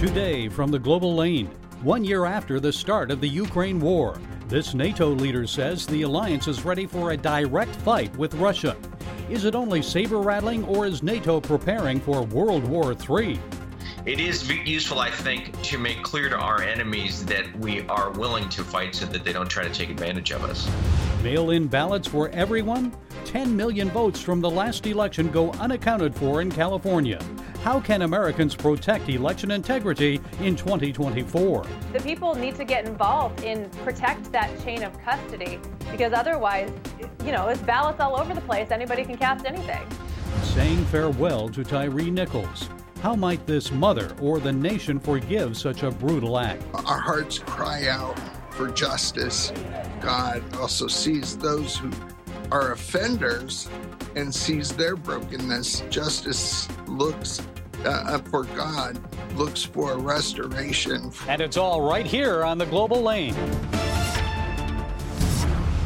Today from the global lane, one year after the start of the Ukraine war, this NATO leader says the alliance is ready for a direct fight with Russia. Is it only saber rattling or is NATO preparing for World War III? It is useful, I think, to make clear to our enemies that we are willing to fight so that they don't try to take advantage of us. Mail in ballots for everyone? 10 million votes from the last election go unaccounted for in California. How can Americans protect election integrity in 2024? The people need to get involved in protect that chain of custody because otherwise, you know, it's ballots all over the place. Anybody can cast anything. Saying farewell to Tyre Nichols. How might this mother or the nation forgive such a brutal act? Our hearts cry out for justice. God also sees those who are offenders and sees their brokenness. Justice looks uh, for God, looks for restoration. And it's all right here on the global lane.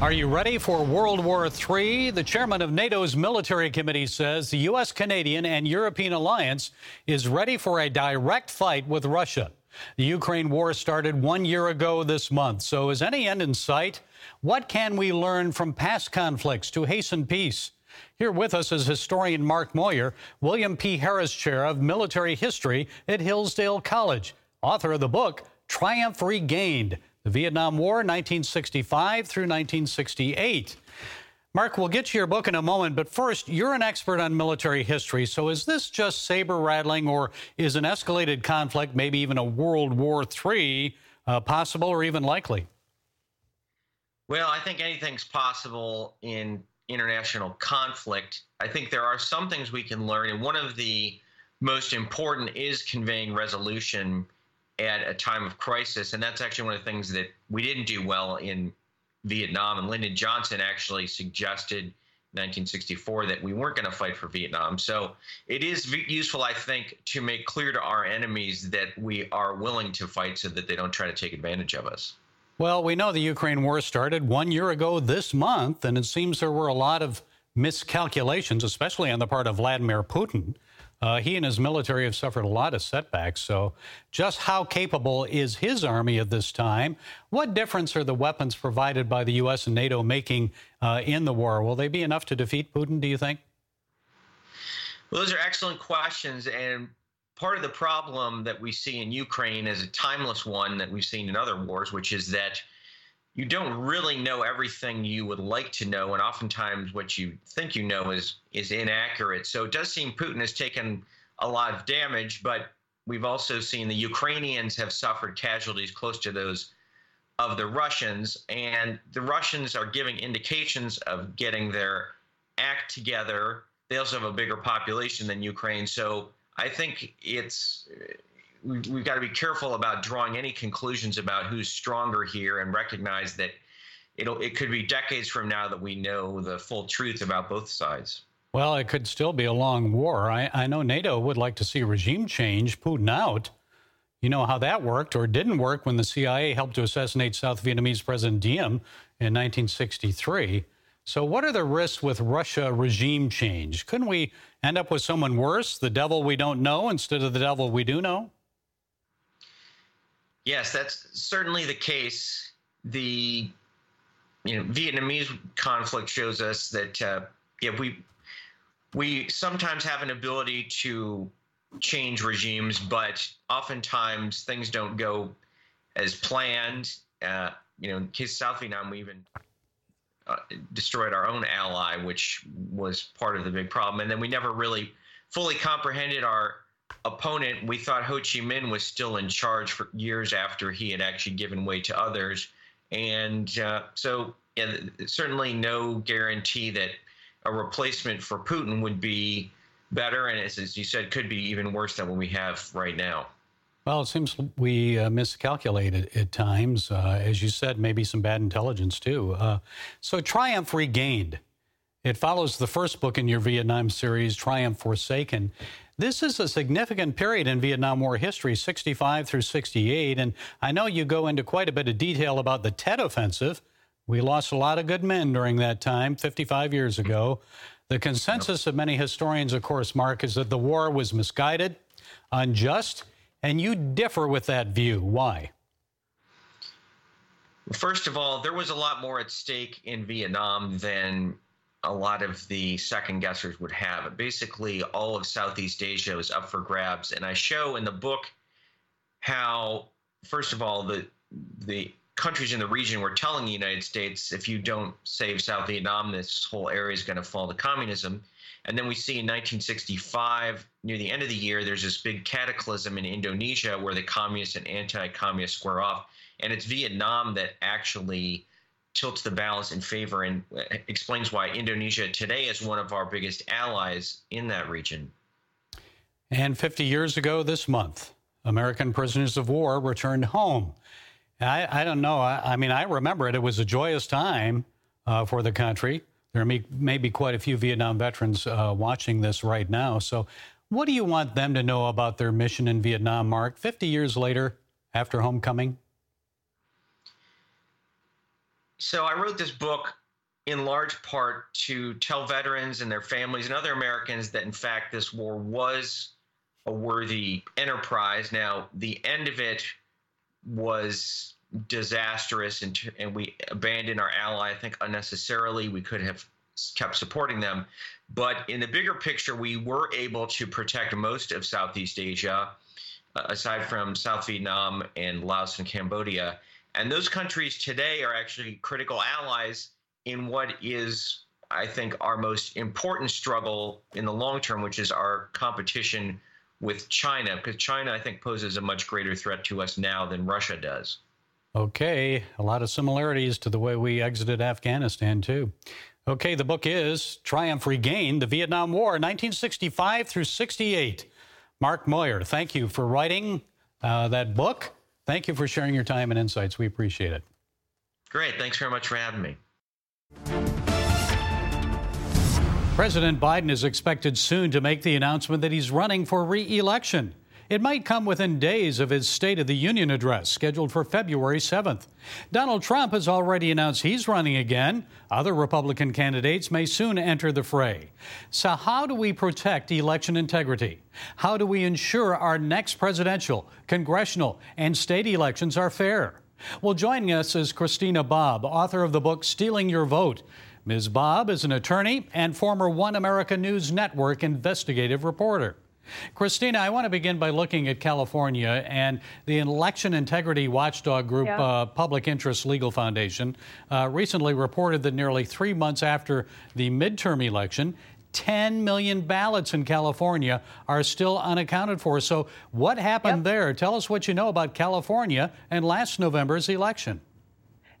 Are you ready for World War III? The chairman of NATO's military committee says the U.S., Canadian, and European alliance is ready for a direct fight with Russia. The Ukraine war started one year ago this month, so is any end in sight? What can we learn from past conflicts to hasten peace? Here with us is historian Mark Moyar, William P. Harris Chair of Military History at Hillsdale College, author of the book Triumph Regained The Vietnam War, 1965 through 1968. Mark, we'll get to your book in a moment, but first, you're an expert on military history. So, is this just saber rattling, or is an escalated conflict, maybe even a World War III, uh, possible or even likely? Well, I think anything's possible in international conflict. I think there are some things we can learn, and one of the most important is conveying resolution at a time of crisis. And that's actually one of the things that we didn't do well in Vietnam. And Lyndon Johnson actually suggested in 1964 that we weren't going to fight for Vietnam. So it is useful, I think, to make clear to our enemies that we are willing to fight so that they don't try to take advantage of us. Well, we know the Ukraine war started one year ago this month, and it seems there were a lot of miscalculations, especially on the part of Vladimir Putin. Uh, he and his military have suffered a lot of setbacks. So, just how capable is his army at this time? What difference are the weapons provided by the U.S. and NATO making uh, in the war? Will they be enough to defeat Putin, do you think? Well, those are excellent questions. And part of the problem that we see in Ukraine is a timeless one that we've seen in other wars, which is that you don't really know everything you would like to know, and oftentimes what you think you know is is inaccurate. So it does seem Putin has taken a lot of damage, but we've also seen the Ukrainians have suffered casualties close to those of the Russians, and the Russians are giving indications of getting their act together. They also have a bigger population than Ukraine, so I think it's we, we've got to be careful about drawing any conclusions about who's stronger here and recognize that it'll it could be decades from now that we know the full truth about both sides. Well, it could still be a long war. I, I know NATO would like to see regime change, Putin out. You know how that worked or didn't work when the CIA helped to assassinate South Vietnamese President Diem in 1963. So, what are the risks with Russia regime change? Couldn't we end up with someone worse, the devil we don't know, instead of the devil we do know? Yes, that's certainly the case. The you know Vietnamese conflict shows us that uh, yeah we we sometimes have an ability to change regimes, but oftentimes things don't go as planned. Uh, you know, in case South Vietnam, we even uh, destroyed our own ally, which was part of the big problem. And then we never really fully comprehended our opponent, we thought Ho Chi Minh was still in charge for years after he had actually given way to others. And uh, so, yeah, certainly no guarantee that a replacement for Putin would be better. And as, as you said, could be even worse than what we have right now. Well, it seems we uh, miscalculated at times. Uh, as you said, maybe some bad intelligence too. Uh, so, Triumph Regained. It follows the first book in your Vietnam series, Triumph Forsaken. This is a significant period in Vietnam War history, 65 through 68, and I know you go into quite a bit of detail about the Tet Offensive. We lost a lot of good men during that time, 55 years ago. The consensus of many historians, of course, Mark, is that the war was misguided, unjust, and you differ with that view. Why? First of all, there was a lot more at stake in Vietnam than a lot of the second guessers would have. Basically, all of Southeast Asia was up for grabs, and I show in the book how, first of all, the the countries in the region were telling the United States, if you don't save South Vietnam, this whole area is going to fall to communism. And then we see in 1965, near the end of the year, there's this big cataclysm in Indonesia where the communists and anti communists square off. And it's Vietnam that actually tilts the balance in favor and explains why Indonesia today is one of our biggest allies in that region. And 50 years ago this month, American prisoners of war returned home. I, I don't know. I, I, mean, I remember it. It was a joyous time uh, for the country. There may, may, be quite a few Vietnam veterans uh, watching this right now. So, what do you want them to know about their mission in Vietnam, Mark, 50 years later after homecoming? So, I wrote this book in large part to tell veterans and their families and other Americans that, in fact, this war was a worthy enterprise. Now, the end of it was disastrous and, and we abandoned our ally, I think, unnecessarily. We could have kept supporting them. But in the bigger picture, we were able to protect most of Southeast Asia, uh, aside from South Vietnam and Laos and Cambodia. And those countries today are actually critical allies in what is, I think, our most important struggle in the long term, which is our competition with China, because China, I think, poses a much greater threat to us now than Russia does. Okay, a lot of similarities to the way we exited Afghanistan, too. Okay, the book is Triumph Regained, the Vietnam War, 1965 through 68. Mark Moyar, thank you for writing uh, that book. Thank you for sharing your time and insights. We appreciate it. Great. Thanks very much for having me. President Biden is expected soon to make the announcement that he's running for re election. It might come within days of his State of the Union address, scheduled for February 7th. Donald Trump has already announced he's running again. Other Republican candidates may soon enter the fray. So, how do we protect election integrity? How do we ensure our next presidential, congressional, and state elections are fair? Well, joining us is Christina Bobb, author of the book Stealing Your Vote. Ms. Bobb is an attorney and former One America News Network investigative reporter. Christina, I want to begin by looking at California and the election integrity watchdog group, yeah. uh, Public Interest Legal Foundation, uh, recently reported that nearly three months after the midterm election, 10 million ballots in California are still unaccounted for. So, what happened yep. there? Tell us what you know about California and last November's election.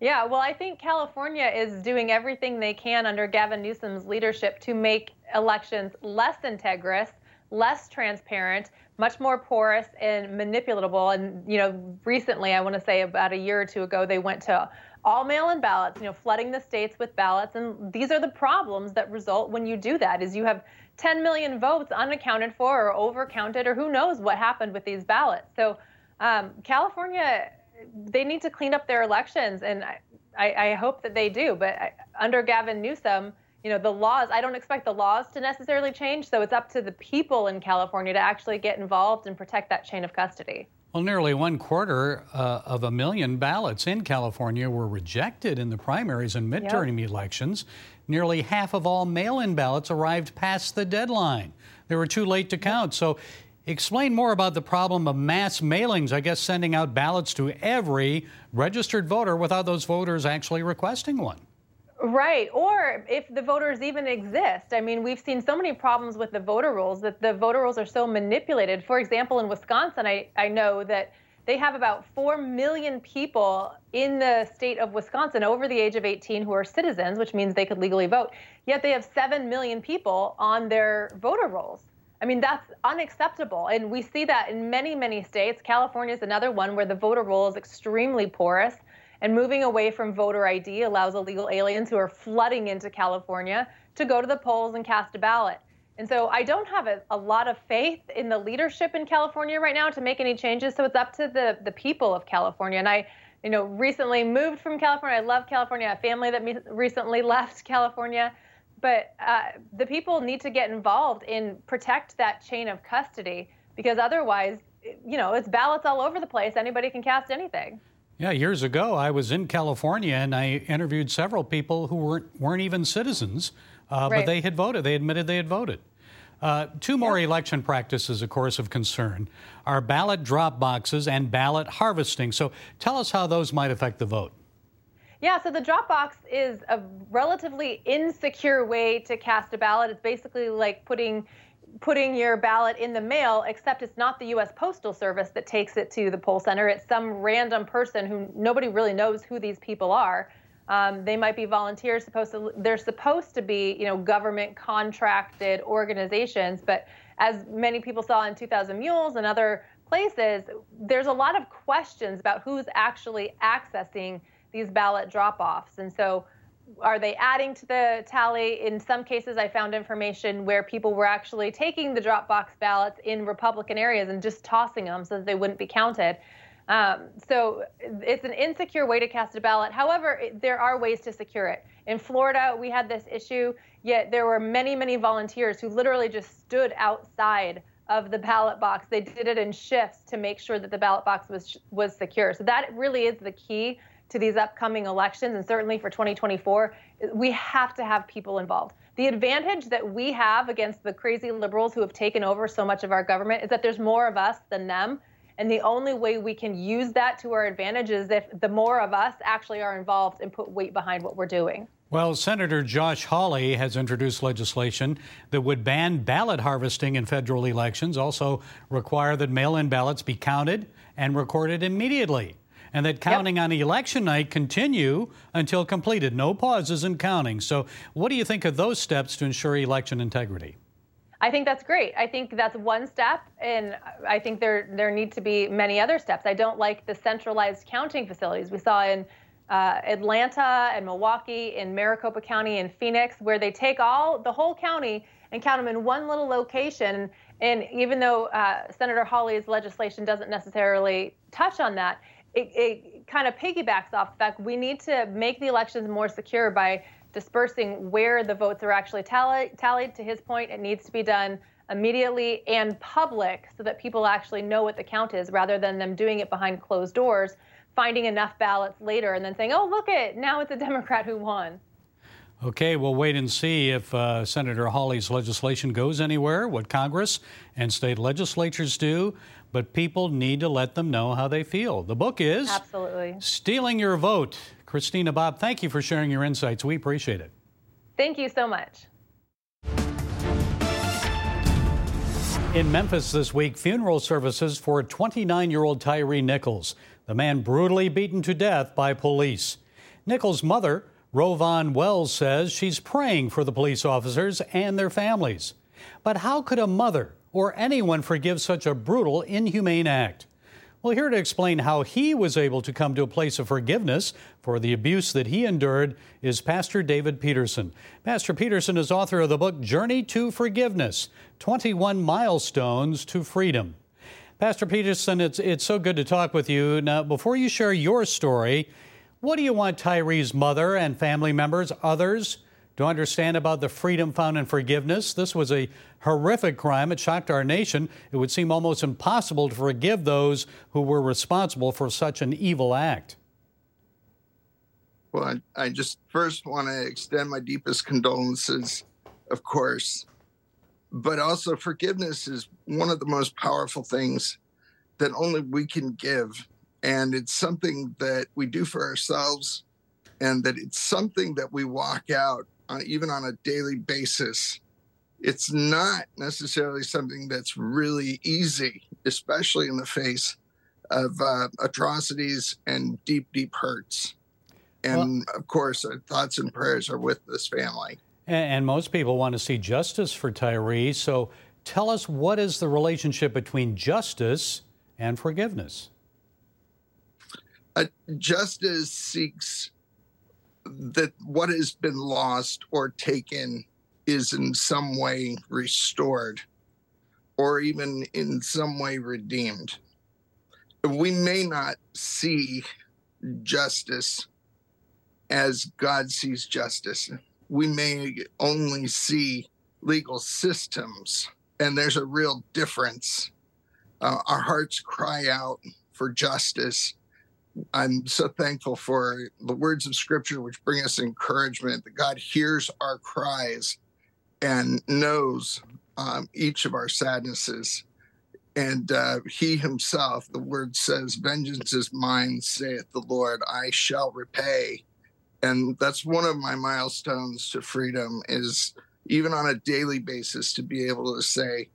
Yeah, well, I think California is doing everything they can under Gavin Newsom's leadership to make elections less integrous, less transparent, much more porous and manipulatable. And, you know, recently, I want to say about a year or two ago, they went to all mail-in ballots, you know, flooding the states with ballots. And these are the problems that result when you do that is you have 10 million votes unaccounted for or overcounted or who knows what happened with these ballots. So um, California they need to clean up their elections, and I, I, I hope that they do. But I, under Gavin Newsom, you know, the laws, I don't expect the laws to necessarily change. So it's up to the people in California to actually get involved and protect that chain of custody. Well, nearly one quarter uh, of a million ballots in California were rejected in the primaries and midterm yep. elections. Nearly half of all mail in ballots arrived past the deadline. They were too late to count. So Explain more about the problem of mass mailings, I guess sending out ballots to every registered voter without those voters actually requesting one. Right. Or if the voters even exist. I mean, we've seen so many problems with the voter rolls that the voter rolls are so manipulated. For example, in Wisconsin, I, I know that they have about 4 million people in the state of Wisconsin over the age of 18 who are citizens, which means they could legally vote. Yet they have 7 million people on their voter rolls. I mean, that's unacceptable. And we see that in many, many states. California is another one where the voter roll is extremely porous. And moving away from voter ID allows illegal aliens who are flooding into California to go to the polls and cast a ballot. And so I don't have a, a, lot of faith in the leadership in California right now to make any changes. So it's up to the, the people of California. And I, you know, recently moved from California. I love California. I have family that recently left California but uh, the people need to get involved in protect that chain of custody because otherwise you know, it's ballots all over the place. Anybody can cast anything. Yeah, years ago, I was in California and I interviewed several people who weren't weren't even citizens, uh, right. but they had voted. They admitted they had voted. Uh, two more election practices, of course, of concern are ballot drop boxes and ballot harvesting. So tell us how those might affect the vote. Yeah, so the Dropbox is a relatively insecure way to cast a ballot. It's basically like putting putting your ballot in the mail, except it's not the U.S. Postal Service that takes it to the poll center. It's some random person who nobody really knows who these people are. Um, they might be volunteers. Supposed to, they're supposed to be, you know, government contracted organizations. But as many people saw in 2000 Mules and other places, there's a lot of questions about who's actually accessing these ballot drop-offs. And so are they adding to the tally? In some cases, I found information where people were actually taking the Dropbox ballots in Republican areas and just tossing them so that they wouldn't be counted. Um, so it's an insecure way to cast a ballot. However, it, there are ways to secure it. In Florida, we had this issue, yet there were many, many volunteers who literally just stood outside of the ballot box. They did it in shifts to make sure that the ballot box was was secure. So that really is the key to these upcoming elections, and certainly for 2024, we have to have people involved. The advantage that we have against the crazy liberals who have taken over so much of our government is that there's more of us than them. And the only way we can use that to our advantage is if the more of us actually are involved and put weight behind what we're doing. Well, Senator Josh Hawley has introduced legislation that would ban ballot harvesting in federal elections, also require that mail in ballots be counted and recorded immediately and that counting yep. on election night continue until completed. No pauses in counting. So, what do you think of those steps to ensure election integrity? I think that's great. I think that's one step, and I think there there need to be many other steps. I don't like the centralized counting facilities we saw in uh, Atlanta and Milwaukee, in Maricopa County, and Phoenix, where they take all the whole county and count them in one little location. And even though uh, Senator Hawley's legislation doesn't necessarily touch on that, it, it kind of piggybacks off the fact we need to make the elections more secure by dispersing where the votes are actually tally, tallied. To his point, it needs to be done immediately and public so that people actually know what the count is rather than them doing it behind closed doors, finding enough ballots later and then saying, oh, look it, now it's a Democrat who won. Okay, we'll wait and see if uh, Senator Hawley's legislation goes anywhere, what Congress and state legislatures do but people need to let them know how they feel. The book is Absolutely. Stealing Your Vote. Christina Bobb, thank you for sharing your insights. We appreciate it. Thank you so much. In Memphis this week, funeral services for 29 year old Tyre Nichols, the man brutally beaten to death by police. Nichols' mother, RowVaughn Wells, says she's praying for the police officers and their families. But how could a mother or anyone forgive such a brutal, inhumane act? Well, here to explain how he was able to come to a place of forgiveness for the abuse that he endured is Pastor David Peterson. Pastor Peterson is author of the book Journey to Forgiveness 21 Milestones to Freedom. Pastor Peterson, it's, it's so good to talk with you. Now, before you share your story, what do you want Tyre's mother and family members, others, to understand about the freedom found in forgiveness. This was a horrific crime. It shocked our nation. It would seem almost impossible to forgive those who were responsible for such an evil act. Well, I, I just first want to extend my deepest condolences, of course. But also, forgiveness is one of the most powerful things that only we can give. And it's something that we do for ourselves, and that it's something that we walk out on, even on a daily basis, it's not necessarily something that's really easy, especially in the face of uh, atrocities and deep, deep hurts. And well, of course, our thoughts and prayers are with this family. And, and most people want to see justice for Tyre. So tell us what is the relationship between justice and forgiveness? Uh, justice seeks that what has been lost or taken is in some way restored or even in some way redeemed. We may not see justice as God sees justice. We may only see legal systems, and there's a real difference uh, our hearts cry out for justice. I'm so thankful for the words of scripture which bring us encouragement that God hears our cries and knows um, each of our sadnesses. And uh, he himself, the word says, Vengeance is mine, saith the Lord, I shall repay. And that's one of my milestones to freedom is even on a daily basis to be able to say,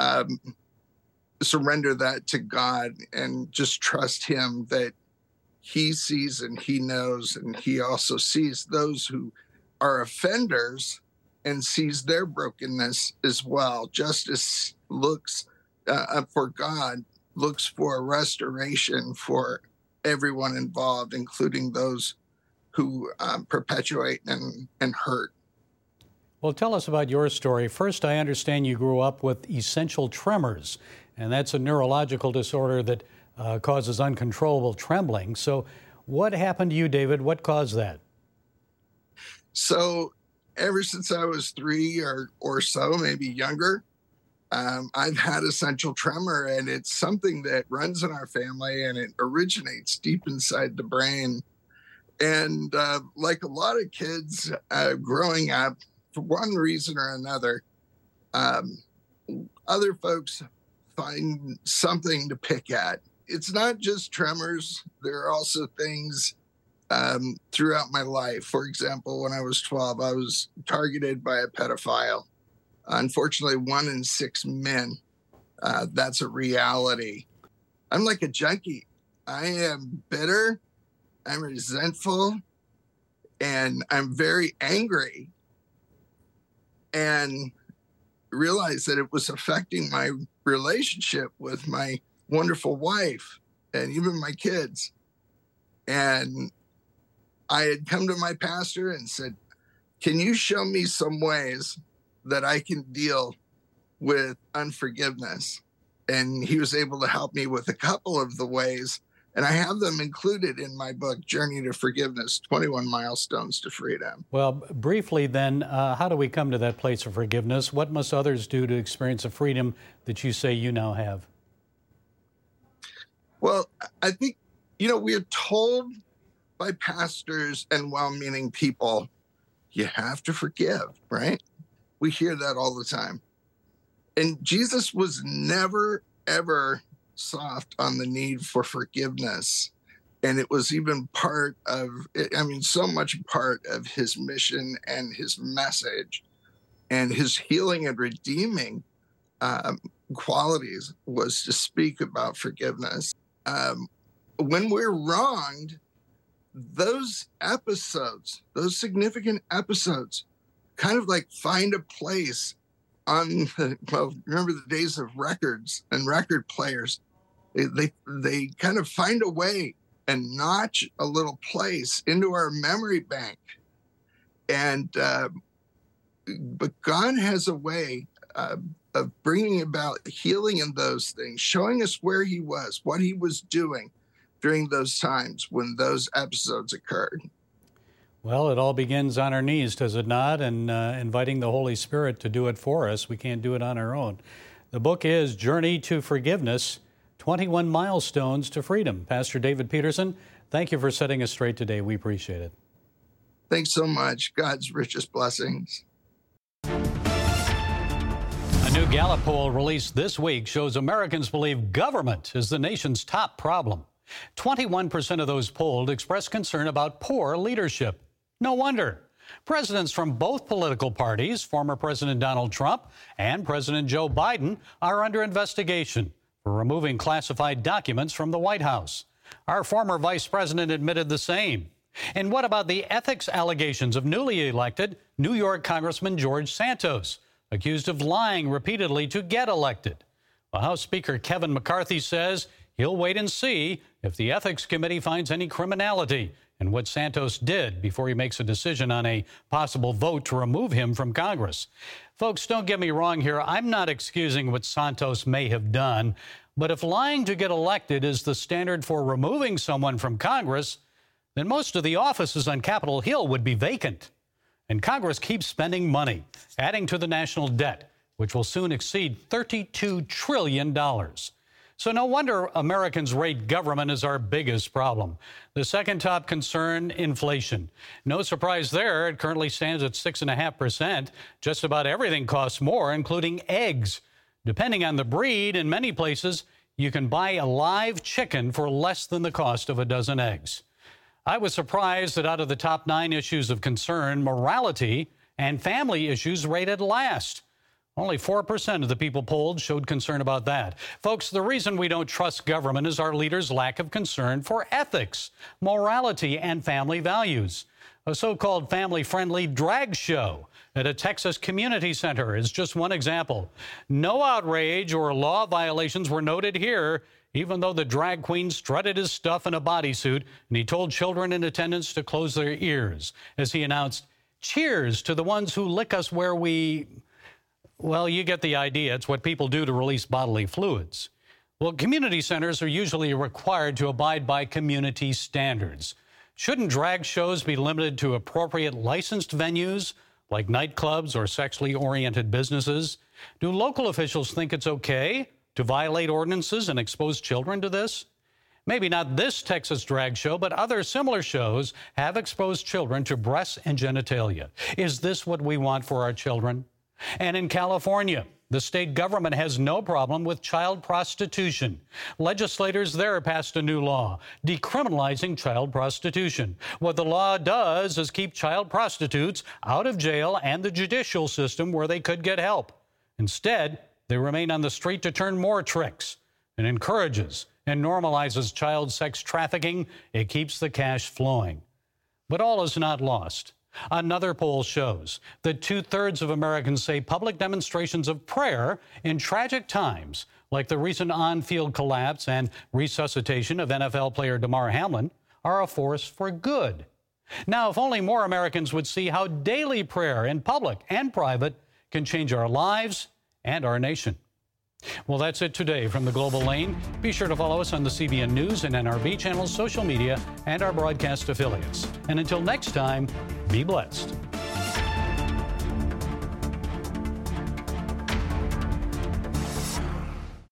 um, surrender that to God and just trust Him that He sees and He knows, and He also sees those who are offenders and sees their brokenness as well. Justice looks uh, for God, looks for restoration for everyone involved, including those who um, perpetuate and, and hurt. Well, tell us about your story. First, I understand you grew up with essential tremors, and that's a neurological disorder that uh, causes uncontrollable trembling. So, what happened to you, David? What caused that? So, ever since I was three or, or so, maybe younger, um, I've had essential tremor, and it's something that runs in our family and it originates deep inside the brain. And uh, like a lot of kids uh, growing up, for one reason or another, um, other folks find something to pick at. It's not just tremors, there are also things um, throughout my life. For example, when I was 12, I was targeted by a pedophile. Unfortunately, one in six men. Uh, that's a reality. I'm like a junkie. I am bitter. I'm resentful. And I'm very angry and realized that it was affecting my relationship with my wonderful wife and even my kids. And I had come to my pastor and said, Can you show me some ways that I can deal with unforgiveness? And he was able to help me with a couple of the ways and I have them included in my book, Journey to Forgiveness 21 Milestones to Freedom. Well, briefly then, uh, how do we come to that place of forgiveness? What must others do to experience the freedom that you say you now have? Well, I think, you know, we're told by pastors and well meaning people, you have to forgive, right? We hear that all the time. And Jesus was never, ever soft on the need for forgiveness. And it was even part of, I mean, so much part of his mission and his message and his healing and redeeming um, qualities was to speak about forgiveness. Um, when we're wronged, those episodes, those significant episodes, kind of like find a place on the, well, remember the days of records and record players? They they kind of find a way and notch a little place into our memory bank. And uh, but god has a way uh, of bringing about healing in those things showing us where he was what he was doing during those times when those episodes occurred well, it all begins on our knees, does it not? And uh, inviting the Holy Spirit to do it for us. We can't do it on our own. The book is Journey to Forgiveness 21 milestones to freedom. Pastor David Peterson, thank you for setting us straight today. We appreciate it. Thanks so much. God's richest blessings. New Gallup poll released this week shows Americans believe government is the nation's top problem. 21% of those polled expressed concern about poor leadership. No wonder. Presidents from both political parties, former President Donald Trump and President Joe Biden, are under investigation for removing classified documents from the White House. Our former vice president admitted the same. And what about the ethics allegations of newly elected New York Congressman George Santos, accused of lying repeatedly to get elected? Well, House Speaker Kevin McCarthy says he'll wait and see if the Ethics Committee finds any criminality in what Santos did before he makes a decision on a possible vote to remove him from Congress. Folks, don't get me wrong here. I'm not excusing what Santos may have done, but if lying to get elected is the standard for removing someone from Congress, then most of the offices on Capitol Hill would be vacant. And Congress keeps spending money, adding to the national debt, which will soon exceed $32 trillion. So, no wonder Americans rate government as our biggest problem. The second top concern inflation. No surprise there. It currently stands at 6.5%. Just about everything costs more, including eggs. Depending on the breed, in many places, you can buy a live chicken for less than the cost of a dozen eggs. I was surprised that out of the top nine issues of concern, morality and family issues rated last. Only 4% of the people polled showed concern about that. Folks, the reason we don't trust government is our leaders' lack of concern for ethics, morality, and family values. A so called family friendly drag show at a Texas community center is just one example. No outrage or law violations were noted here, even though the drag queen strutted his stuff in a bodysuit and he told children in attendance to close their ears as he announced, Cheers to the ones who lick us where we well, you get the idea. It's what people do to release bodily fluids. Well, community centers are usually required to abide by community standards. Shouldn't drag shows be limited to appropriate licensed venues like nightclubs or sexually oriented businesses? Do local officials think it's okay to violate ordinances and expose children to this? Maybe not this Texas drag show, but other similar shows have exposed children to breasts and genitalia. Is this what we want for our children? And in California, the state government has no problem with child prostitution. Legislators there passed a new law decriminalizing child prostitution. What the law does is keep child prostitutes out of jail and the judicial system where they could get help. Instead, they remain on the street to turn more tricks and encourages and normalizes child sex trafficking. It keeps the cash flowing. But all is not lost. Another poll shows that two thirds of Americans say public demonstrations of prayer in tragic times, like the recent on field collapse and resuscitation of NFL player Damar Hamlin, are a force for good. Now, if only more Americans would see how daily prayer in public and private can change our lives and our nation. Well, that's it today from the Global Lane. Be sure to follow us on the CBN News and NRB channels, social media, and our broadcast affiliates. And until next time, be blessed.